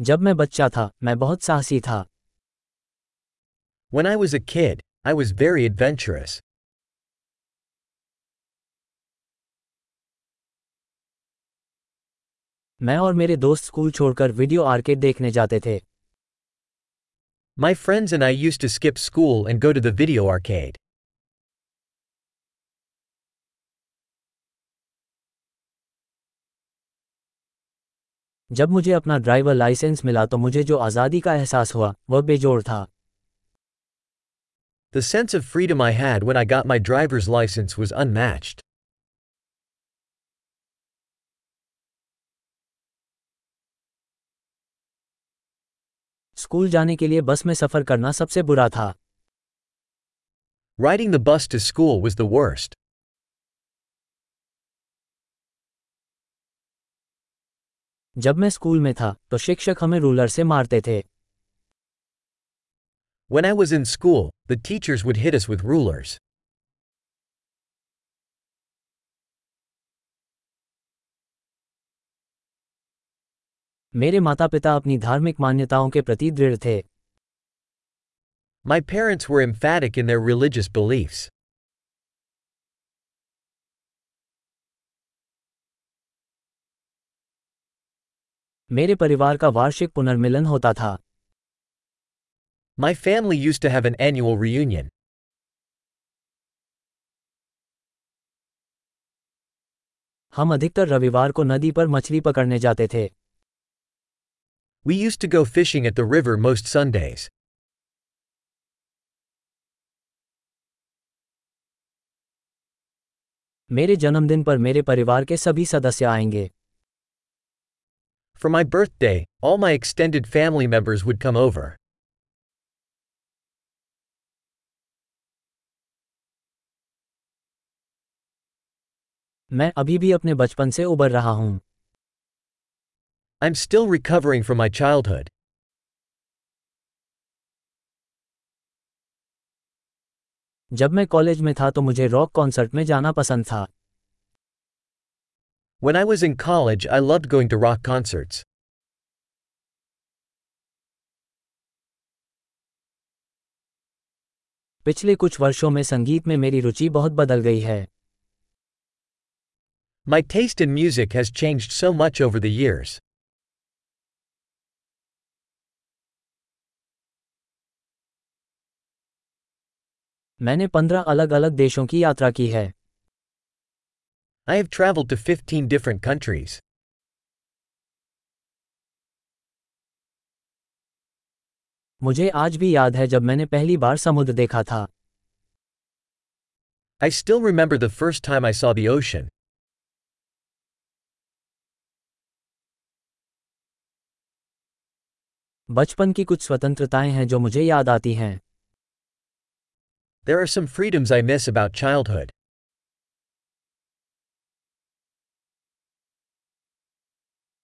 जब मैं बच्चा था मैं बहुत साहसी था When I was a kid, I was very adventurous. मैं और मेरे दोस्त स्कूल छोड़कर वीडियो आर्केड देखने जाते थे My friends and I used to skip school and go to the video arcade. जब मुझे अपना ड्राइवर लाइसेंस मिला तो मुझे जो आज़ादी का एहसास हुआ वह बेजोड़ था The sense of freedom I had when I got my driver's license was unmatched. School जाने के लिए बस में सफ़र करना सबसे बुरा था Riding the bus to school was the worst. जब मैं स्कूल में था तो शिक्षक हमें रूलर से मारते थे When I was in school, the teachers would hit us with rulers. मेरे माता पिता अपनी धार्मिक मान्यताओं के प्रति दृढ़ थे My parents were emphatic in their religious beliefs. मेरे परिवार का वार्षिक पुनर्मिलन होता था My family used to have an annual reunion. हम अधिकतर रविवार को नदी पर मछली पकड़ने जाते थे We used to go fishing at the river most Sundays. मेरे जन्मदिन पर मेरे परिवार के सभी सदस्य आएँगे For my birthday, all my extended family members would come over. मैं अभी भी अपने बचपन से उबर रहा हूं I'm still recovering from my childhood. जब मैं कॉलेज में था तो मुझे रॉक कॉन्सर्ट में जाना पसंद था When I was in college, I loved going to rock concerts. पिछले कुछ वर्षों में संगीत में मेरी रुचि बहुत बदल गई है My taste in music has changed so much over the years. मैंने पंद्रह अलग अलग देशों की यात्रा की है I have traveled to 15 different countries. मुझे आज भी याद है जब मैंने पहली बार समुद्र देखा था I still remember the first time I saw the ocean. बचपन की कुछ स्वतंत्रताएं हैं जो मुझे याद आती हैं There are some freedoms I miss about childhood.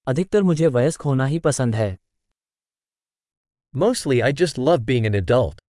अधिकतर मुझे वयस्क होना ही पसंद है। Mostly I just love being an adult